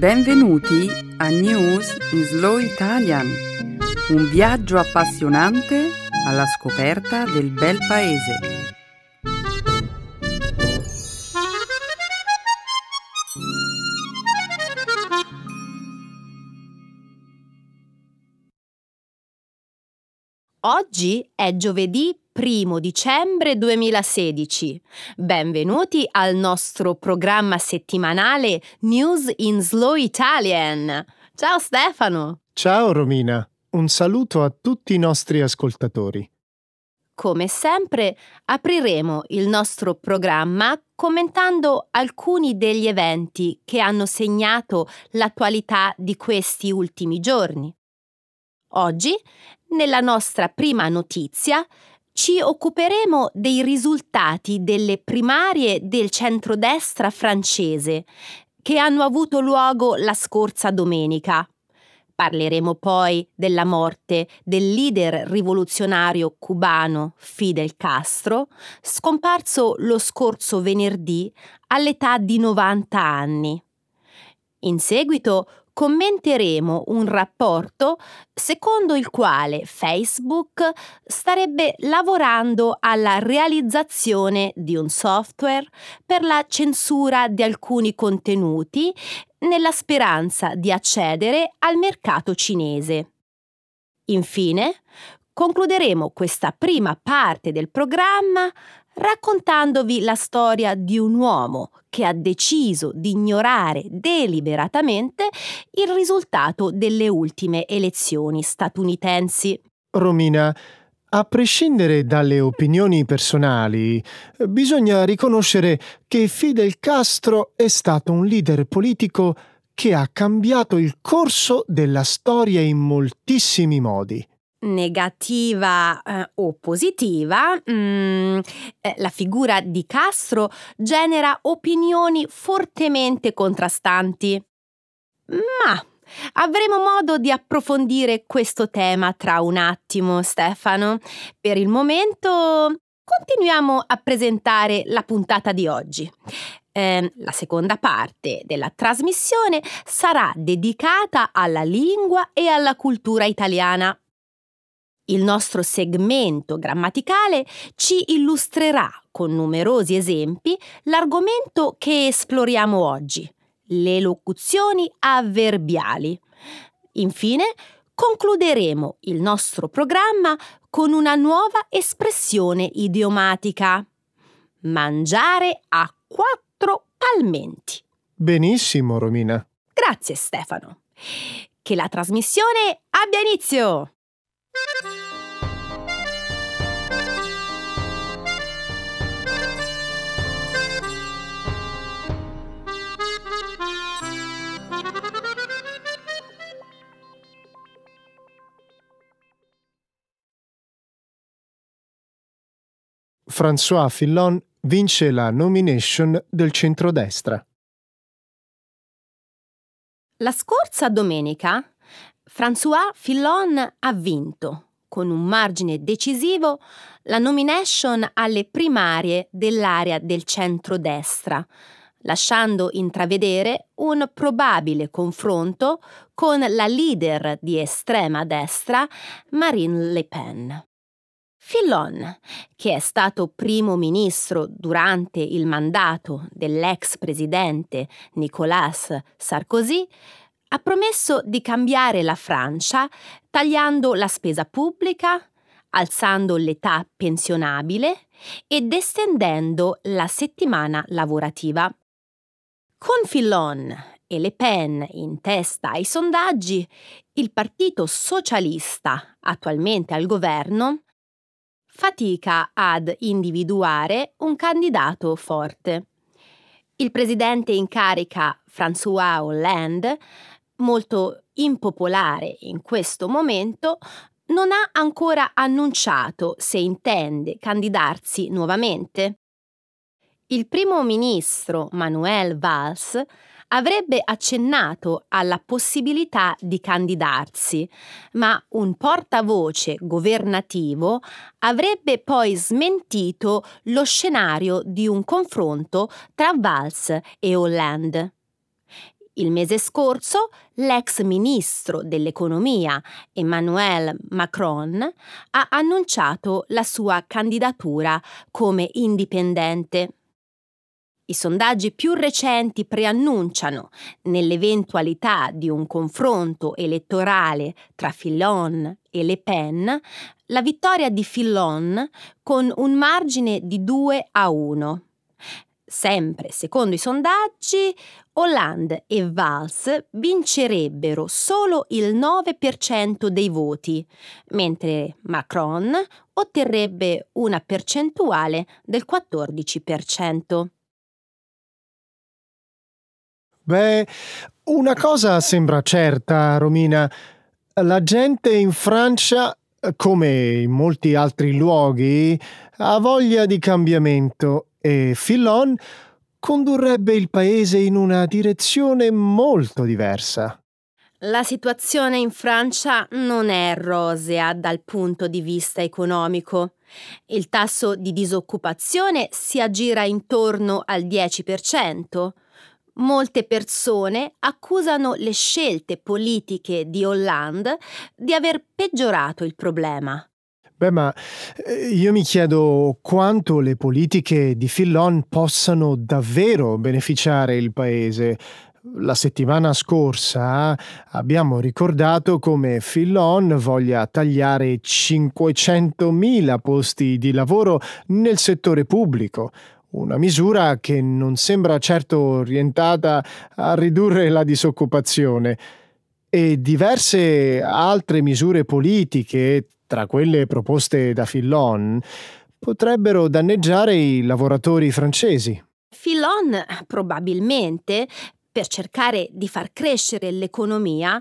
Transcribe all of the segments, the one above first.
Benvenuti a News in Slow Italian, un viaggio appassionante alla scoperta del bel paese. Oggi è giovedì 1 dicembre 2016. Benvenuti al nostro programma settimanale News in Slow Italian. Ciao Stefano. Ciao Romina, un saluto a tutti i nostri ascoltatori. Come sempre, apriremo il nostro programma commentando alcuni degli eventi che hanno segnato l'attualità di questi ultimi giorni. Oggi, nella nostra prima notizia, ci occuperemo dei risultati delle primarie del centrodestra francese che hanno avuto luogo la scorsa domenica. Parleremo poi della morte del leader rivoluzionario cubano Fidel Castro, scomparso lo scorso venerdì all'età di 90 anni. In seguito commenteremo un rapporto secondo il quale Facebook starebbe lavorando alla realizzazione di un software per la censura di alcuni contenuti nella speranza di accedere al mercato cinese. Infine, concluderemo questa prima parte del programma raccontandovi la storia di un uomo che ha deciso di ignorare deliberatamente il risultato delle ultime elezioni statunitensi. Romina, a prescindere dalle opinioni personali, bisogna riconoscere che Fidel Castro è stato un leader politico che ha cambiato il corso della storia in moltissimi modi negativa eh, o positiva, mm, eh, la figura di Castro genera opinioni fortemente contrastanti. Ma avremo modo di approfondire questo tema tra un attimo, Stefano. Per il momento continuiamo a presentare la puntata di oggi. Eh, la seconda parte della trasmissione sarà dedicata alla lingua e alla cultura italiana. Il nostro segmento grammaticale ci illustrerà con numerosi esempi l'argomento che esploriamo oggi, le locuzioni avverbiali. Infine, concluderemo il nostro programma con una nuova espressione idiomatica. Mangiare a quattro palmenti. Benissimo, Romina. Grazie, Stefano. Che la trasmissione abbia inizio! François Fillon vince la nomination del centrodestra. La scorsa domenica François Fillon ha vinto, con un margine decisivo, la nomination alle primarie dell'area del centro-destra, lasciando intravedere un probabile confronto con la leader di estrema destra Marine Le Pen. Fillon, che è stato primo ministro durante il mandato dell'ex presidente Nicolas Sarkozy, ha promesso di cambiare la Francia tagliando la spesa pubblica, alzando l'età pensionabile ed estendendo la settimana lavorativa. Con Fillon e Le Pen in testa ai sondaggi, il Partito Socialista, attualmente al governo, fatica ad individuare un candidato forte. Il presidente in carica François Hollande molto impopolare in questo momento, non ha ancora annunciato se intende candidarsi nuovamente. Il primo ministro Manuel Valls avrebbe accennato alla possibilità di candidarsi, ma un portavoce governativo avrebbe poi smentito lo scenario di un confronto tra Valls e Hollande. Il mese scorso l'ex ministro dell'economia Emmanuel Macron ha annunciato la sua candidatura come indipendente. I sondaggi più recenti preannunciano, nell'eventualità di un confronto elettorale tra Fillon e Le Pen, la vittoria di Fillon con un margine di 2 a 1. Sempre secondo i sondaggi, Hollande e Valls vincerebbero solo il 9% dei voti, mentre Macron otterrebbe una percentuale del 14%. Beh, una cosa sembra certa, Romina. La gente in Francia, come in molti altri luoghi, ha voglia di cambiamento e Fillon condurrebbe il paese in una direzione molto diversa. La situazione in Francia non è rosea dal punto di vista economico. Il tasso di disoccupazione si aggira intorno al 10%. Molte persone accusano le scelte politiche di Hollande di aver peggiorato il problema. Beh, ma eh, io mi chiedo quanto le politiche di Fillon possano davvero beneficiare il paese. La settimana scorsa abbiamo ricordato come Fillon voglia tagliare 500.000 posti di lavoro nel settore pubblico, una misura che non sembra certo orientata a ridurre la disoccupazione. E diverse altre misure politiche tra quelle proposte da Fillon, potrebbero danneggiare i lavoratori francesi. Fillon probabilmente, per cercare di far crescere l'economia,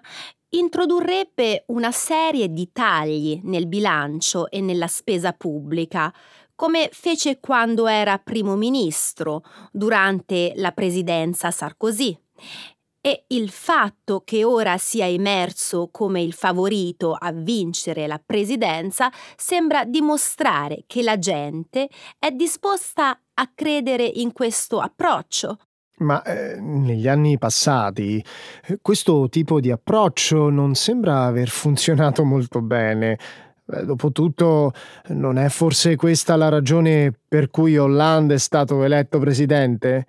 introdurrebbe una serie di tagli nel bilancio e nella spesa pubblica, come fece quando era primo ministro durante la presidenza Sarkozy e il fatto che ora sia emerso come il favorito a vincere la presidenza sembra dimostrare che la gente è disposta a credere in questo approccio. Ma eh, negli anni passati eh, questo tipo di approccio non sembra aver funzionato molto bene. Eh, dopotutto, non è forse questa la ragione per cui Hollande è stato eletto presidente?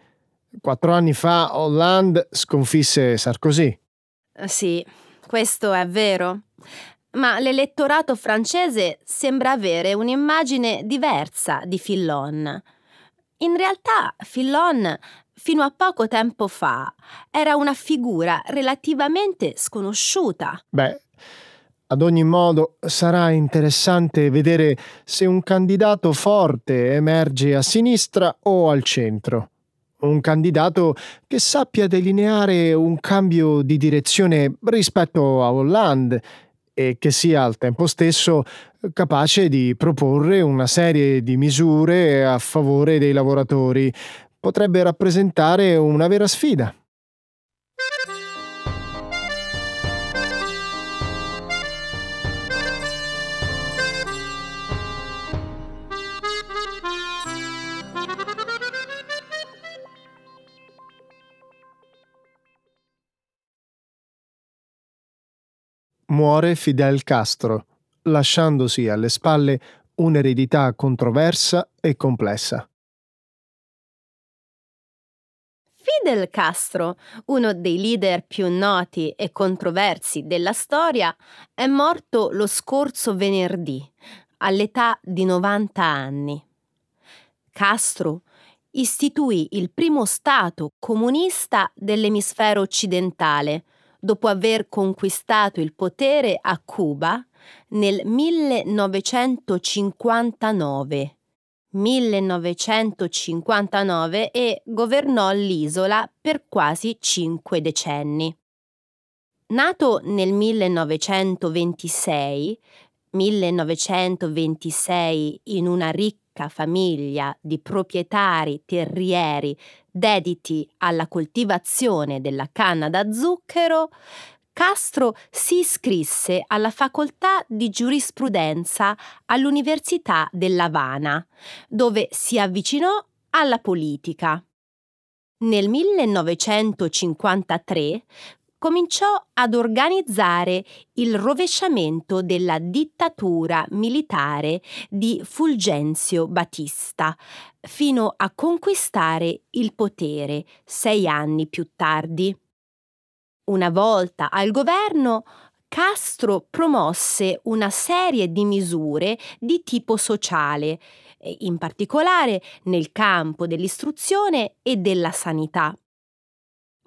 Quattro anni fa Hollande sconfisse Sarkozy. Eh, sì, questo è vero. Ma l'elettorato francese sembra avere un'immagine diversa di Fillon. In realtà Fillon, fino a poco tempo fa, era una figura relativamente sconosciuta. Beh, ad ogni modo sarà interessante vedere se un candidato forte emerge a sinistra o al centro un candidato che sappia delineare un cambio di direzione rispetto a Hollande e che sia al tempo stesso capace di proporre una serie di misure a favore dei lavoratori. Potrebbe rappresentare una vera sfida. Muore Fidel Castro, lasciandosi alle spalle un'eredità controversa e complessa. Fidel Castro, uno dei leader più noti e controversi della storia, è morto lo scorso venerdì, all'età di 90 anni. Castro istituì il primo Stato comunista dell'emisfero occidentale, dopo aver conquistato il potere a Cuba nel 1959. 1959 e governò l'isola per quasi cinque decenni. Nato nel 1926, 1926 in una ricca famiglia di proprietari terrieri dediti alla coltivazione della canna da zucchero, Castro si iscrisse alla facoltà di giurisprudenza all'Università dell'Havana, dove si avvicinò alla politica. Nel 1953 cominciò ad organizzare il rovesciamento della dittatura militare di Fulgenzio Batista, fino a conquistare il potere sei anni più tardi. Una volta al governo, Castro promosse una serie di misure di tipo sociale, in particolare nel campo dell'istruzione e della sanità.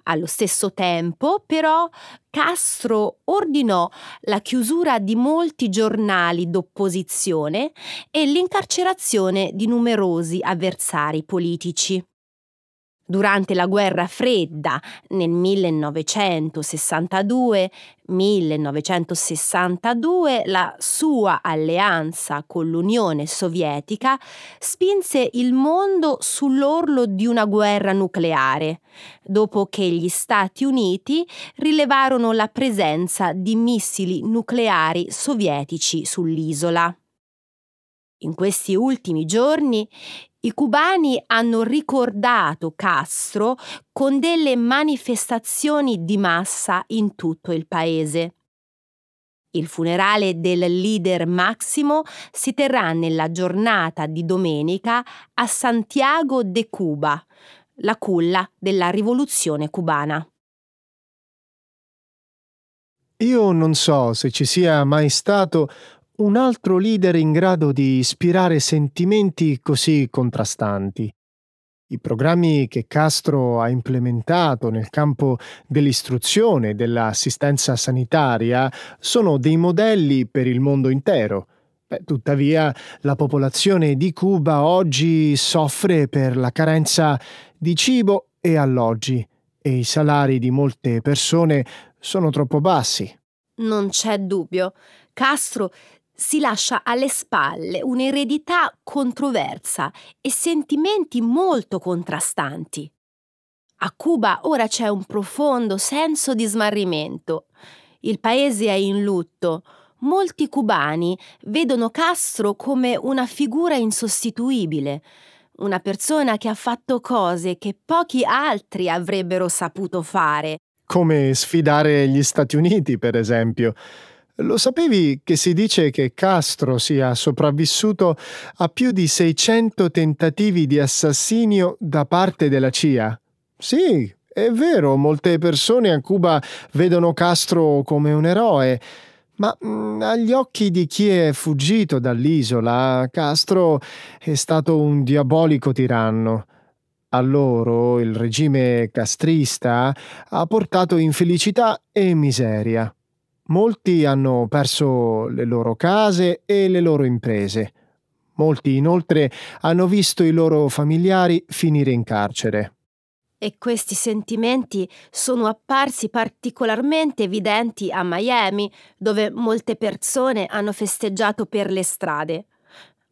Allo stesso tempo, però, Castro ordinò la chiusura di molti giornali d'opposizione e l'incarcerazione di numerosi avversari politici. Durante la guerra fredda nel 1962-1962 la sua alleanza con l'Unione Sovietica spinse il mondo sull'orlo di una guerra nucleare, dopo che gli Stati Uniti rilevarono la presenza di missili nucleari sovietici sull'isola. In questi ultimi giorni i cubani hanno ricordato Castro con delle manifestazioni di massa in tutto il paese. Il funerale del leader Massimo si terrà nella giornata di domenica a Santiago de Cuba, la culla della rivoluzione cubana. Io non so se ci sia mai stato un altro leader in grado di ispirare sentimenti così contrastanti. I programmi che Castro ha implementato nel campo dell'istruzione e dell'assistenza sanitaria sono dei modelli per il mondo intero. Beh, tuttavia, la popolazione di Cuba oggi soffre per la carenza di cibo e alloggi e i salari di molte persone sono troppo bassi. Non c'è dubbio. Castro si lascia alle spalle un'eredità controversa e sentimenti molto contrastanti. A Cuba ora c'è un profondo senso di smarrimento. Il paese è in lutto. Molti cubani vedono Castro come una figura insostituibile, una persona che ha fatto cose che pochi altri avrebbero saputo fare. Come sfidare gli Stati Uniti, per esempio. Lo sapevi che si dice che Castro sia sopravvissuto a più di 600 tentativi di assassinio da parte della CIA? Sì, è vero, molte persone a Cuba vedono Castro come un eroe, ma mh, mm, agli occhi di chi è fuggito dall'isola, Castro è stato un diabolico tiranno. A loro il regime castrista ha portato infelicità e miseria. Molti hanno perso le loro case e le loro imprese. Molti inoltre hanno visto i loro familiari finire in carcere. E questi sentimenti sono apparsi particolarmente evidenti a Miami, dove molte persone hanno festeggiato per le strade.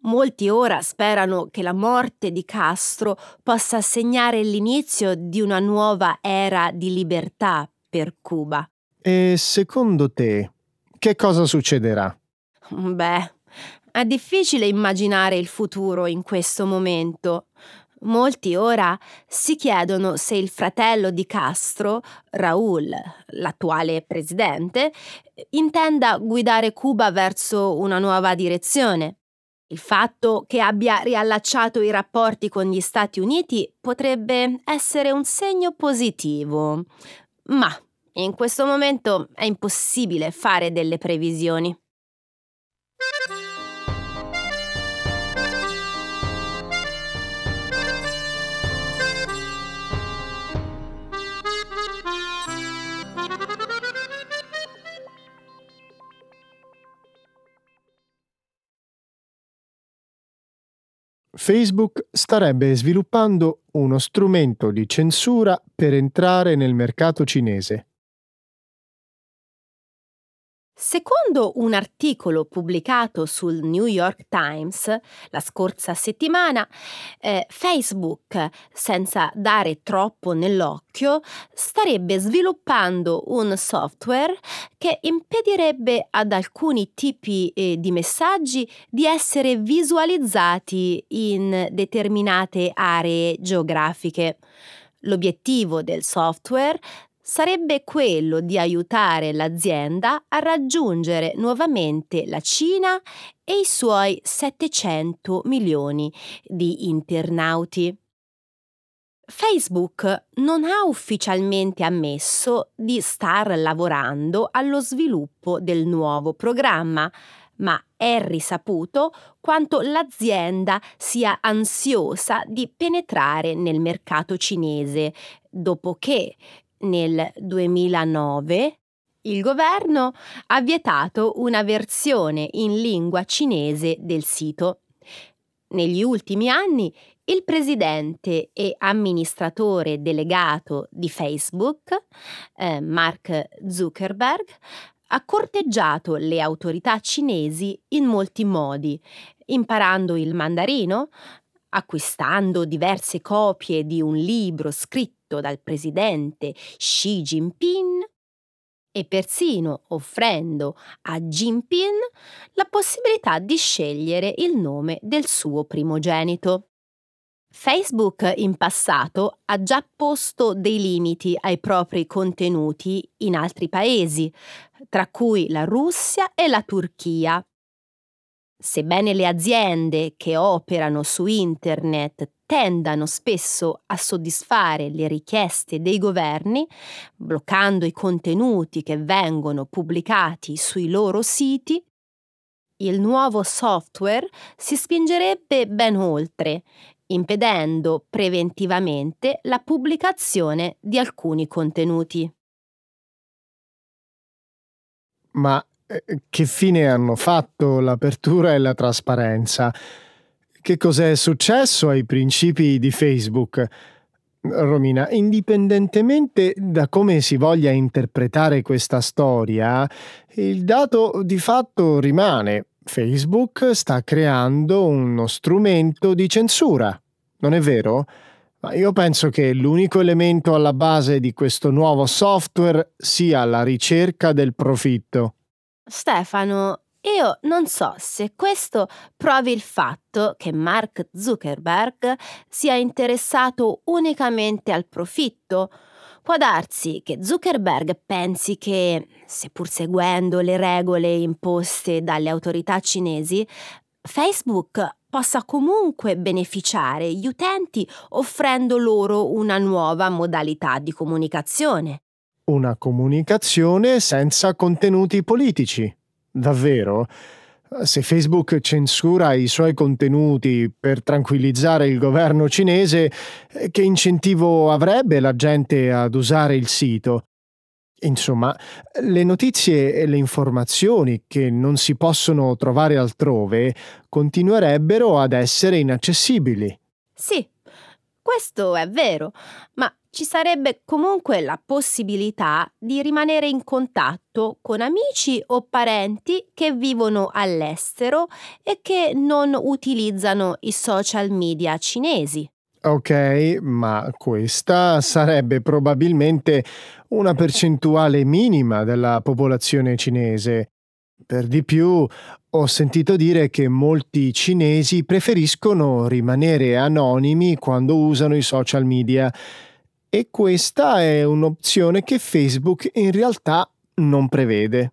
Molti ora sperano che la morte di Castro possa segnare l'inizio di una nuova era di libertà per Cuba. E secondo te, che cosa succederà? Beh, è difficile immaginare il futuro in questo momento. Molti ora si chiedono se il fratello di Castro, Raúl, l'attuale presidente, intenda guidare Cuba verso una nuova direzione. Il fatto che abbia riallacciato i rapporti con gli Stati Uniti potrebbe essere un segno positivo, ma in questo momento è impossibile fare delle previsioni. Facebook starebbe sviluppando uno strumento di censura per entrare nel mercato cinese. Secondo un articolo pubblicato sul New York Times la scorsa settimana, eh, Facebook, senza dare troppo nell'occhio, starebbe sviluppando un software che impedirebbe ad alcuni tipi eh, di messaggi di essere visualizzati in determinate aree geografiche. L'obiettivo del software sarebbe quello di aiutare l'azienda a raggiungere nuovamente la Cina e i suoi 700 milioni di internauti. Facebook non ha ufficialmente ammesso di star lavorando allo sviluppo del nuovo programma, ma è risaputo quanto l'azienda sia ansiosa di penetrare nel mercato cinese, dopo che nel 2009 il governo ha vietato una versione in lingua cinese del sito. Negli ultimi anni il presidente e amministratore delegato di Facebook, eh, Mark Zuckerberg, ha corteggiato le autorità cinesi in molti modi, imparando il mandarino, acquistando diverse copie di un libro scritto dal presidente Xi Jinping e persino offrendo a Jinping la possibilità di scegliere il nome del suo primogenito. Facebook in passato ha già posto dei limiti ai propri contenuti in altri paesi, tra cui la Russia e la Turchia. Sebbene le aziende che operano su Internet tendano spesso a soddisfare le richieste dei governi, bloccando i contenuti che vengono pubblicati sui loro siti, il nuovo software si spingerebbe ben oltre impedendo preventivamente la pubblicazione di alcuni contenuti. Ma che fine hanno fatto l'apertura e la trasparenza? Che cos'è successo ai principi di Facebook? Romina, indipendentemente da come si voglia interpretare questa storia, il dato di fatto rimane. Facebook sta creando uno strumento di censura non è vero? Ma io penso che l'unico elemento alla base di questo nuovo software sia la ricerca del profitto. Stefano, io non so se questo provi il fatto che Mark Zuckerberg sia interessato unicamente al profitto. Può darsi che Zuckerberg pensi che, seppur seguendo le regole imposte dalle autorità cinesi, Facebook possa comunque beneficiare gli utenti offrendo loro una nuova modalità di comunicazione. Una comunicazione senza contenuti politici. Davvero? Se Facebook censura i suoi contenuti per tranquillizzare il governo cinese, che incentivo avrebbe la gente ad usare il sito? Insomma, le notizie e le informazioni che non si possono trovare altrove continuerebbero ad essere inaccessibili. Sì, questo è vero, ma ci sarebbe comunque la possibilità di rimanere in contatto con amici o parenti che vivono all'estero e che non utilizzano i social media cinesi. Ok, ma questa sarebbe probabilmente una percentuale minima della popolazione cinese. Per di più, ho sentito dire che molti cinesi preferiscono rimanere anonimi quando usano i social media e questa è un'opzione che Facebook in realtà non prevede.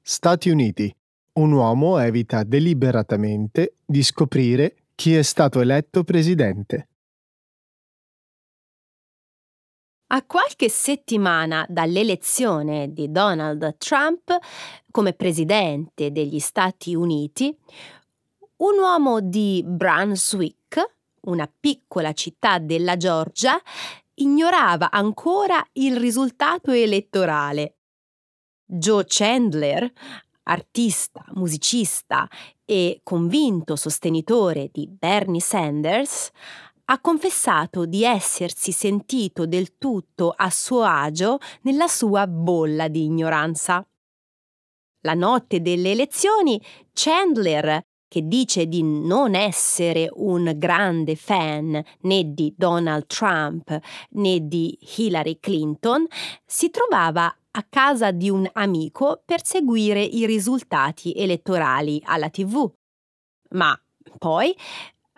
Stati Uniti. Un uomo evita deliberatamente di scoprire chi è stato eletto presidente. A qualche settimana dall'elezione di Donald Trump come presidente degli Stati Uniti, un uomo di Brunswick, una piccola città della Georgia, ignorava ancora il risultato elettorale Joe Chandler, artista, musicista e convinto sostenitore di Bernie Sanders, ha confessato di essersi sentito del tutto a suo agio nella sua bolla di ignoranza. La notte delle elezioni, Chandler, che dice di non essere un grande fan né di Donald Trump né di Hillary Clinton, si trovava a casa di un amico per seguire i risultati elettorali alla TV. Ma poi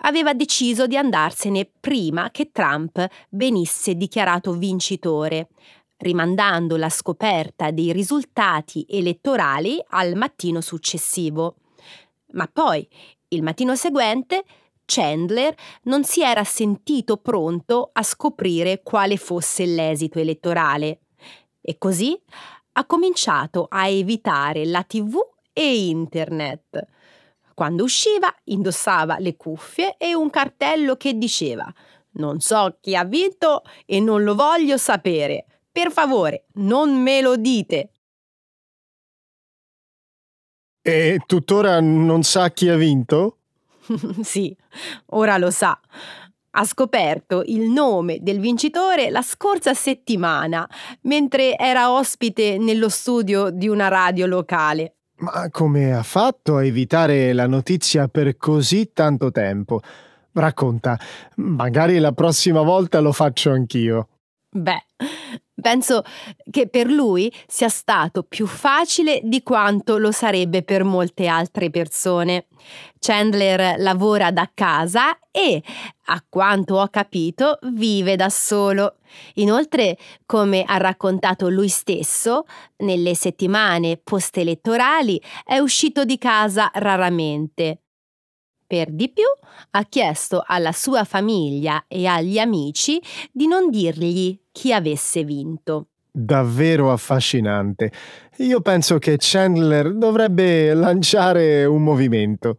aveva deciso di andarsene prima che Trump venisse dichiarato vincitore, rimandando la scoperta dei risultati elettorali al mattino successivo. Ma poi, il mattino seguente, Chandler non si era sentito pronto a scoprire quale fosse l'esito elettorale e così ha cominciato a evitare la tv e internet. Quando usciva indossava le cuffie e un cartello che diceva Non so chi ha vinto e non lo voglio sapere. Per favore, non me lo dite. E tuttora non sa chi ha vinto? sì, ora lo sa ha scoperto il nome del vincitore la scorsa settimana, mentre era ospite nello studio di una radio locale. Ma come ha fatto a evitare la notizia per così tanto tempo? Racconta, magari la prossima volta lo faccio anch'io. Beh, penso che per lui sia stato più facile di quanto lo sarebbe per molte altre persone. Chandler lavora da casa e, a quanto ho capito, vive da solo. Inoltre, come ha raccontato lui stesso, nelle settimane post-elettorali è uscito di casa raramente. Per di più, ha chiesto alla sua famiglia e agli amici di non dirgli chi avesse vinto. Davvero affascinante. Io penso che Chandler dovrebbe lanciare un movimento.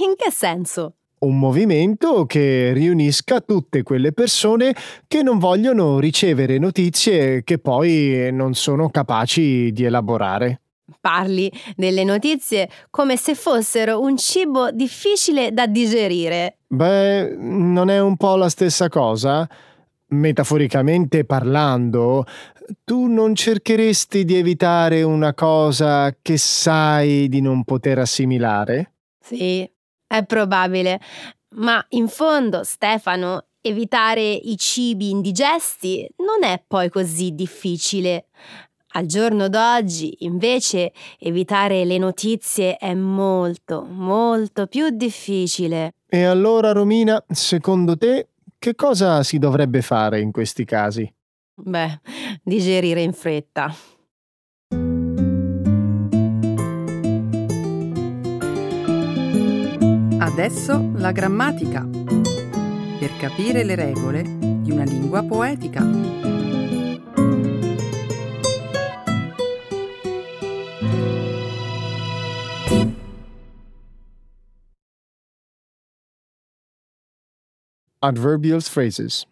In che senso? Un movimento che riunisca tutte quelle persone che non vogliono ricevere notizie che poi non sono capaci di elaborare. Parli delle notizie come se fossero un cibo difficile da digerire. Beh, non è un po' la stessa cosa? Metaforicamente parlando, tu non cercheresti di evitare una cosa che sai di non poter assimilare? Sì, è probabile. Ma in fondo, Stefano, evitare i cibi indigesti non è poi così difficile. Al giorno d'oggi, invece, evitare le notizie è molto, molto più difficile. E allora, Romina, secondo te, che cosa si dovrebbe fare in questi casi? Beh, digerire in fretta. Adesso la grammatica. Per capire le regole di una lingua poetica. Adverbial phrases.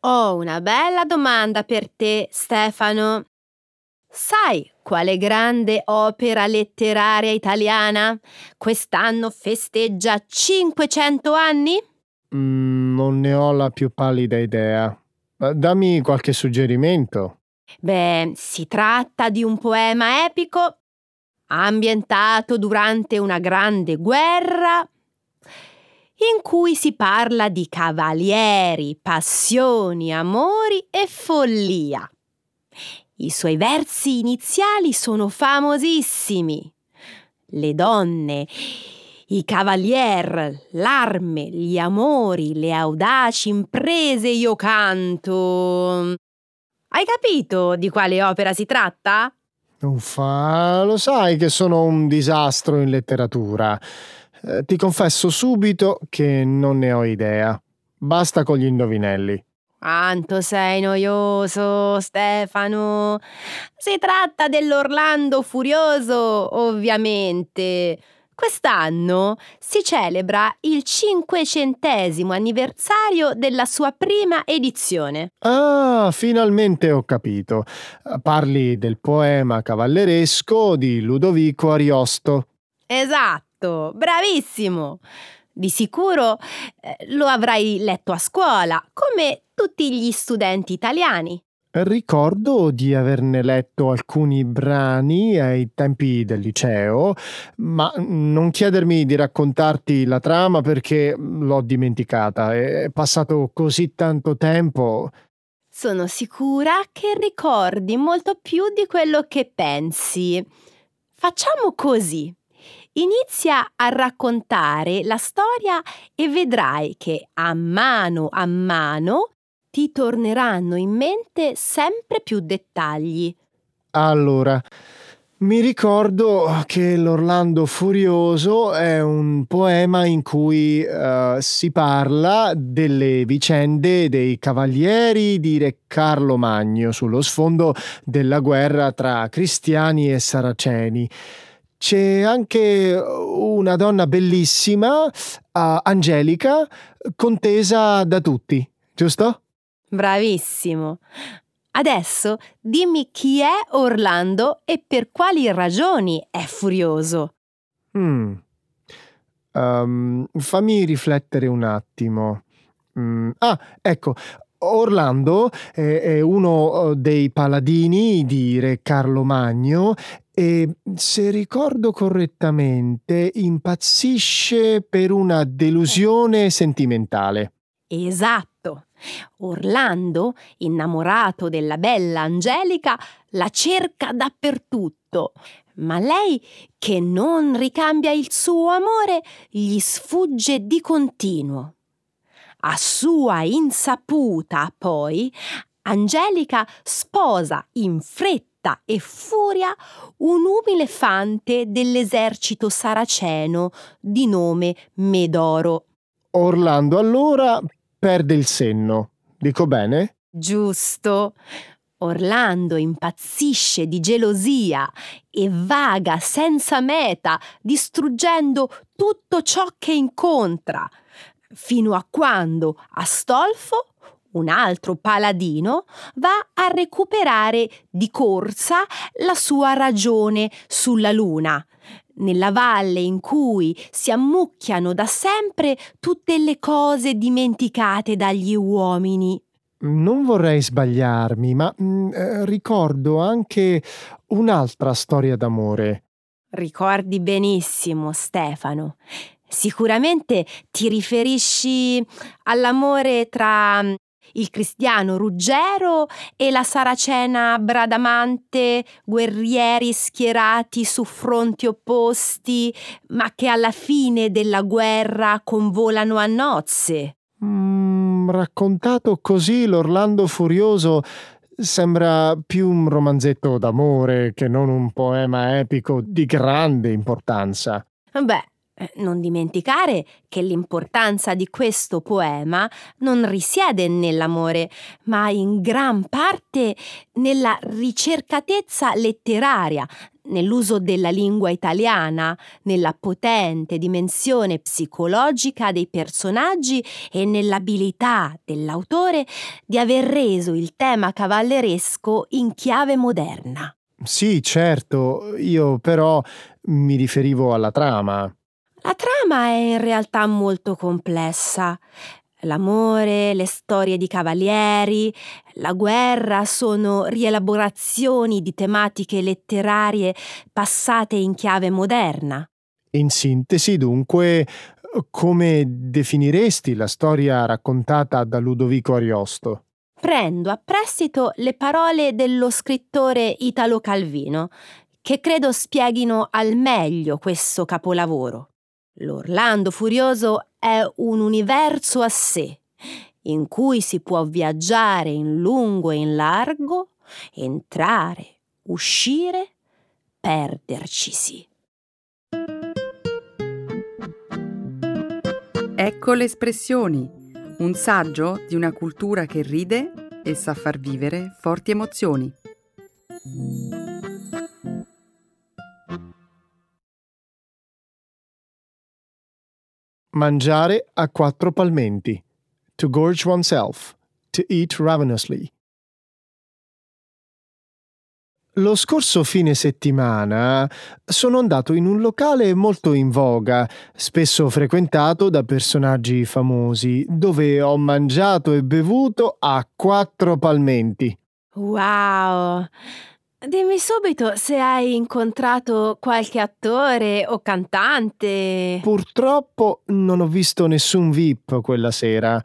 Ho una bella domanda per te, Stefano. Sai quale grande opera letteraria italiana quest'anno festeggia 500 anni? Mm, non ne ho la più pallida idea. Dammi qualche suggerimento. Beh, si tratta di un poema epico ambientato durante una grande guerra in cui si parla di cavalieri, passioni, amori e follia. I suoi versi iniziali sono famosissimi. Le donne, i cavalier, l'arme, gli amori, le audaci imprese io canto. Hai capito di quale opera si tratta? Uffa, lo sai che sono un disastro in letteratura. Eh, ti confesso subito che non ne ho idea. Basta con gli indovinelli. Quanto sei noioso, Stefano. Si tratta dell'Orlando Furioso, ovviamente. Quest'anno si celebra il cinquecentesimo anniversario della sua prima edizione. Ah, finalmente ho capito. Parli del poema cavalleresco di Ludovico Ariosto. Esatto Esatto, bravissimo! Di sicuro eh, lo avrai letto a scuola, come tutti gli studenti italiani. Ricordo di averne letto alcuni brani ai tempi del liceo, ma non chiedermi di raccontarti la trama perché l'ho dimenticata. È passato così tanto tempo. Sono sicura che ricordi molto più di quello che pensi. Facciamo così. Inizia a raccontare la storia e vedrai che a mano a mano ti torneranno in mente sempre più dettagli. Allora, mi ricordo che L'Orlando Furioso è un poema in cui uh, si parla delle vicende dei cavalieri di Re Carlo Magno sullo sfondo della guerra tra cristiani e saraceni. C'è anche una donna bellissima, uh, Angelica, contesa da tutti, giusto? Bravissimo. Adesso dimmi chi è Orlando e per quali ragioni è furioso. Mm. Um, fammi riflettere un attimo. Mm. Ah, ecco, Orlando è, è, uno eh, dei paladini di Re Carlo Magno e, se ricordo correttamente, impazzisce per una delusione sentimentale. Esatto. Orlando, innamorato della bella Angelica, la cerca dappertutto, ma lei, che non ricambia il suo amore, gli sfugge di continuo. A sua insaputa, poi, Angelica sposa in fretta e furia un umile fante dell'esercito saraceno di nome Medoro. Orlando allora perde il senno. Dico bene? Giusto. Orlando impazzisce di gelosia e vaga senza meta, distruggendo tutto ciò che incontra, fino a quando Astolfo, un altro paladino, va a recuperare di corsa la sua ragione sulla luna, nella valle in cui si ammucchiano da sempre tutte le cose dimenticate dagli uomini. Non vorrei sbagliarmi, ma mh, mm, eh, ricordo anche un'altra storia d'amore. Ricordi benissimo, Stefano. Sicuramente ti riferisci all'amore tra il cristiano Ruggero e la saracena Bradamante, guerrieri schierati su fronti opposti, ma che alla fine della guerra convolano a nozze. Mm, raccontato così, l'Orlando Furioso sembra più un romanzetto d'amore che non un poema epico di grande importanza. Beh, eh, non dimenticare che l'importanza di questo poema non risiede nell'amore, ma in gran parte nella ricercatezza letteraria, nell'uso della lingua italiana, nella potente dimensione psicologica dei personaggi e nell'abilità dell'autore di aver reso il tema cavalleresco in chiave moderna. Sì, certo, io però mi riferivo alla trama. La trama è in realtà molto complessa. L'amore, le storie di cavalieri, la guerra sono rielaborazioni di tematiche letterarie passate in chiave moderna. In sintesi, dunque, come definiresti la storia raccontata da Ludovico Ariosto? Prendo a prestito le parole dello scrittore Italo Calvino, che credo spieghino al meglio questo capolavoro. L'Orlando Furioso è un universo a sé, in cui si può viaggiare in lungo e in largo, entrare, uscire, perdercisi. Ecco le espressioni, un saggio di una cultura che ride e sa far vivere forti emozioni. Mangiare a quattro palmenti. To gorge oneself. To eat ravenously. Lo scorso fine settimana sono andato in un locale molto in voga, spesso frequentato da personaggi famosi, dove ho mangiato e bevuto a quattro palmenti. Wow! Dimmi subito se hai incontrato qualche attore o cantante. Purtroppo non ho visto nessun VIP quella sera.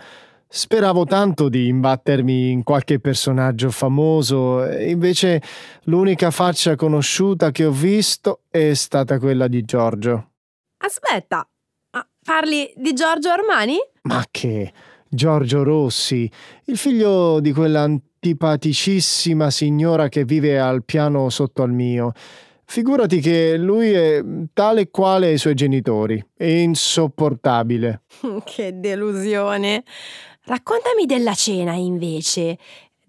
Speravo tanto di imbattermi in qualche personaggio famoso, invece l'unica faccia conosciuta che ho visto è stata quella di Giorgio. Aspetta, parli di Giorgio Armani? Ma che? Giorgio Rossi, il figlio di quell'antipaticissima signora che vive al piano sotto al mio. Figurati che lui è tale e quale i suoi genitori, è insopportabile. che delusione. Raccontami della cena invece.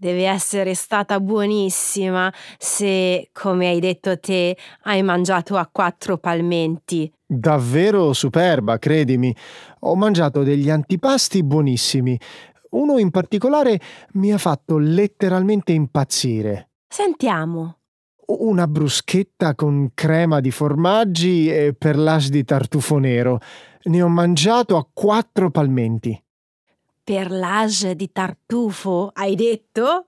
Deve essere stata buonissima se, come hai detto te, hai mangiato a quattro palmenti. Davvero superba, credimi. Ho mangiato degli antipasti buonissimi. Uno in particolare mi ha fatto letteralmente impazzire. Sentiamo. Una bruschetta con crema di formaggi e perlage di tartufo nero. Ne ho mangiato a quattro palmenti. Perlage di tartufo, hai detto?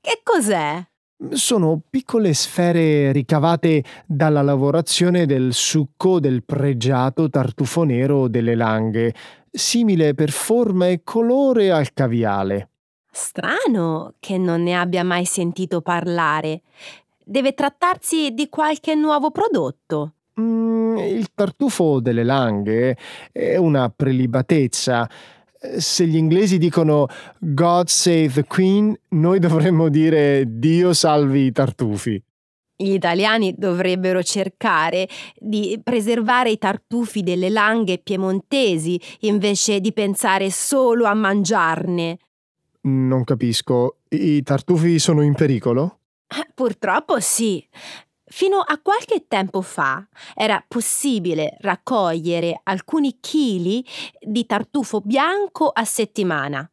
Che cos'è? Sono piccole sfere ricavate dalla lavorazione del succo del pregiato tartufo nero delle langhe, simile per forma e colore al caviale. Strano che non ne abbia mai sentito parlare. Deve trattarsi di qualche nuovo prodotto. Mm, il tartufo delle langhe è una prelibatezza se gli inglesi dicono God save the Queen, noi dovremmo dire Dio salvi i tartufi. Gli italiani dovrebbero cercare di preservare i tartufi delle langhe piemontesi invece di pensare solo a mangiarne. Non capisco. I tartufi sono in pericolo? Purtroppo sì. Fino a qualche tempo fa era possibile raccogliere alcuni chili di tartufo bianco a settimana.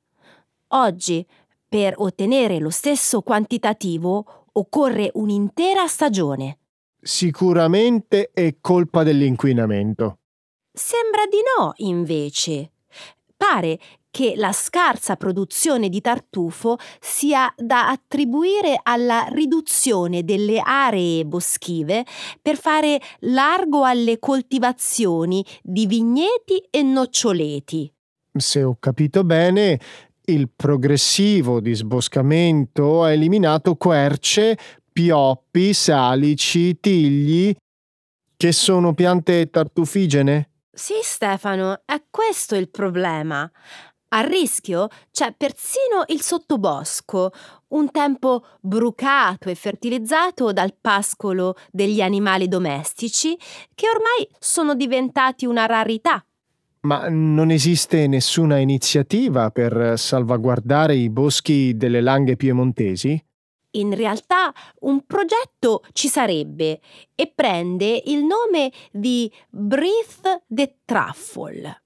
Oggi, per ottenere lo stesso quantitativo, occorre un'intera stagione. Sicuramente è colpa dell'inquinamento. Sembra di no, invece. Pare che la scarsa produzione di tartufo sia da attribuire alla riduzione delle aree boschive per fare largo alle coltivazioni di vigneti e noccioleti. Se ho capito bene, il progressivo disboscamento ha eliminato querce, pioppi, salici, tigli, che sono piante tartufigene? Sì, Stefano, è questo il problema. A rischio c'è persino il sottobosco, un tempo brucato e fertilizzato dal pascolo degli animali domestici, che ormai sono diventati una rarità. Ma non esiste nessuna iniziativa per salvaguardare i boschi delle langhe piemontesi? In realtà un progetto ci sarebbe e prende il nome di Breathe the Truffle.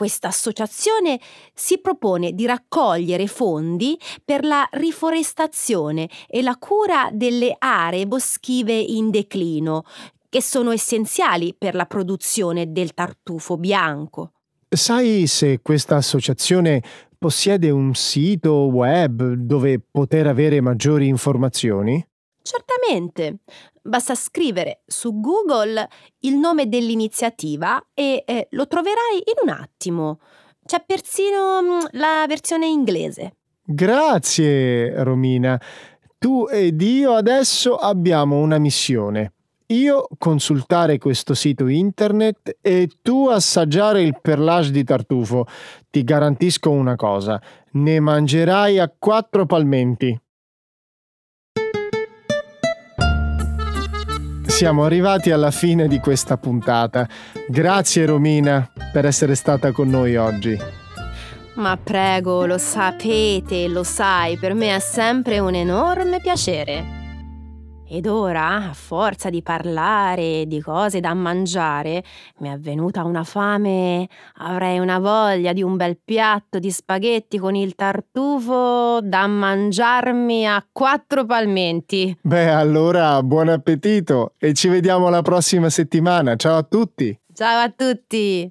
Questa associazione si propone di raccogliere fondi per la riforestazione e la cura delle aree boschive in declino, che sono essenziali per la produzione del tartufo bianco. Sai se questa associazione possiede un sito web dove poter avere maggiori informazioni? Certamente. Basta scrivere su Google il nome dell'iniziativa e eh, lo troverai in un attimo. C'è persino mm, la versione inglese. Grazie, Romina. Tu ed io adesso abbiamo una missione. Io consultare questo sito internet e tu assaggiare il perlage di tartufo. Ti garantisco una cosa, ne mangerai a quattro palmenti. Siamo arrivati alla fine di questa puntata. Grazie Romina per essere stata con noi oggi. Ma prego, lo sapete, lo sai, per me è sempre un enorme piacere. Ed ora, a forza di parlare di cose da mangiare, mi è venuta una fame. Avrei una voglia di un bel piatto di spaghetti con il tartufo da mangiarmi a quattro palmenti. Beh, allora buon appetito e ci vediamo la prossima settimana. Ciao a tutti. Ciao a tutti.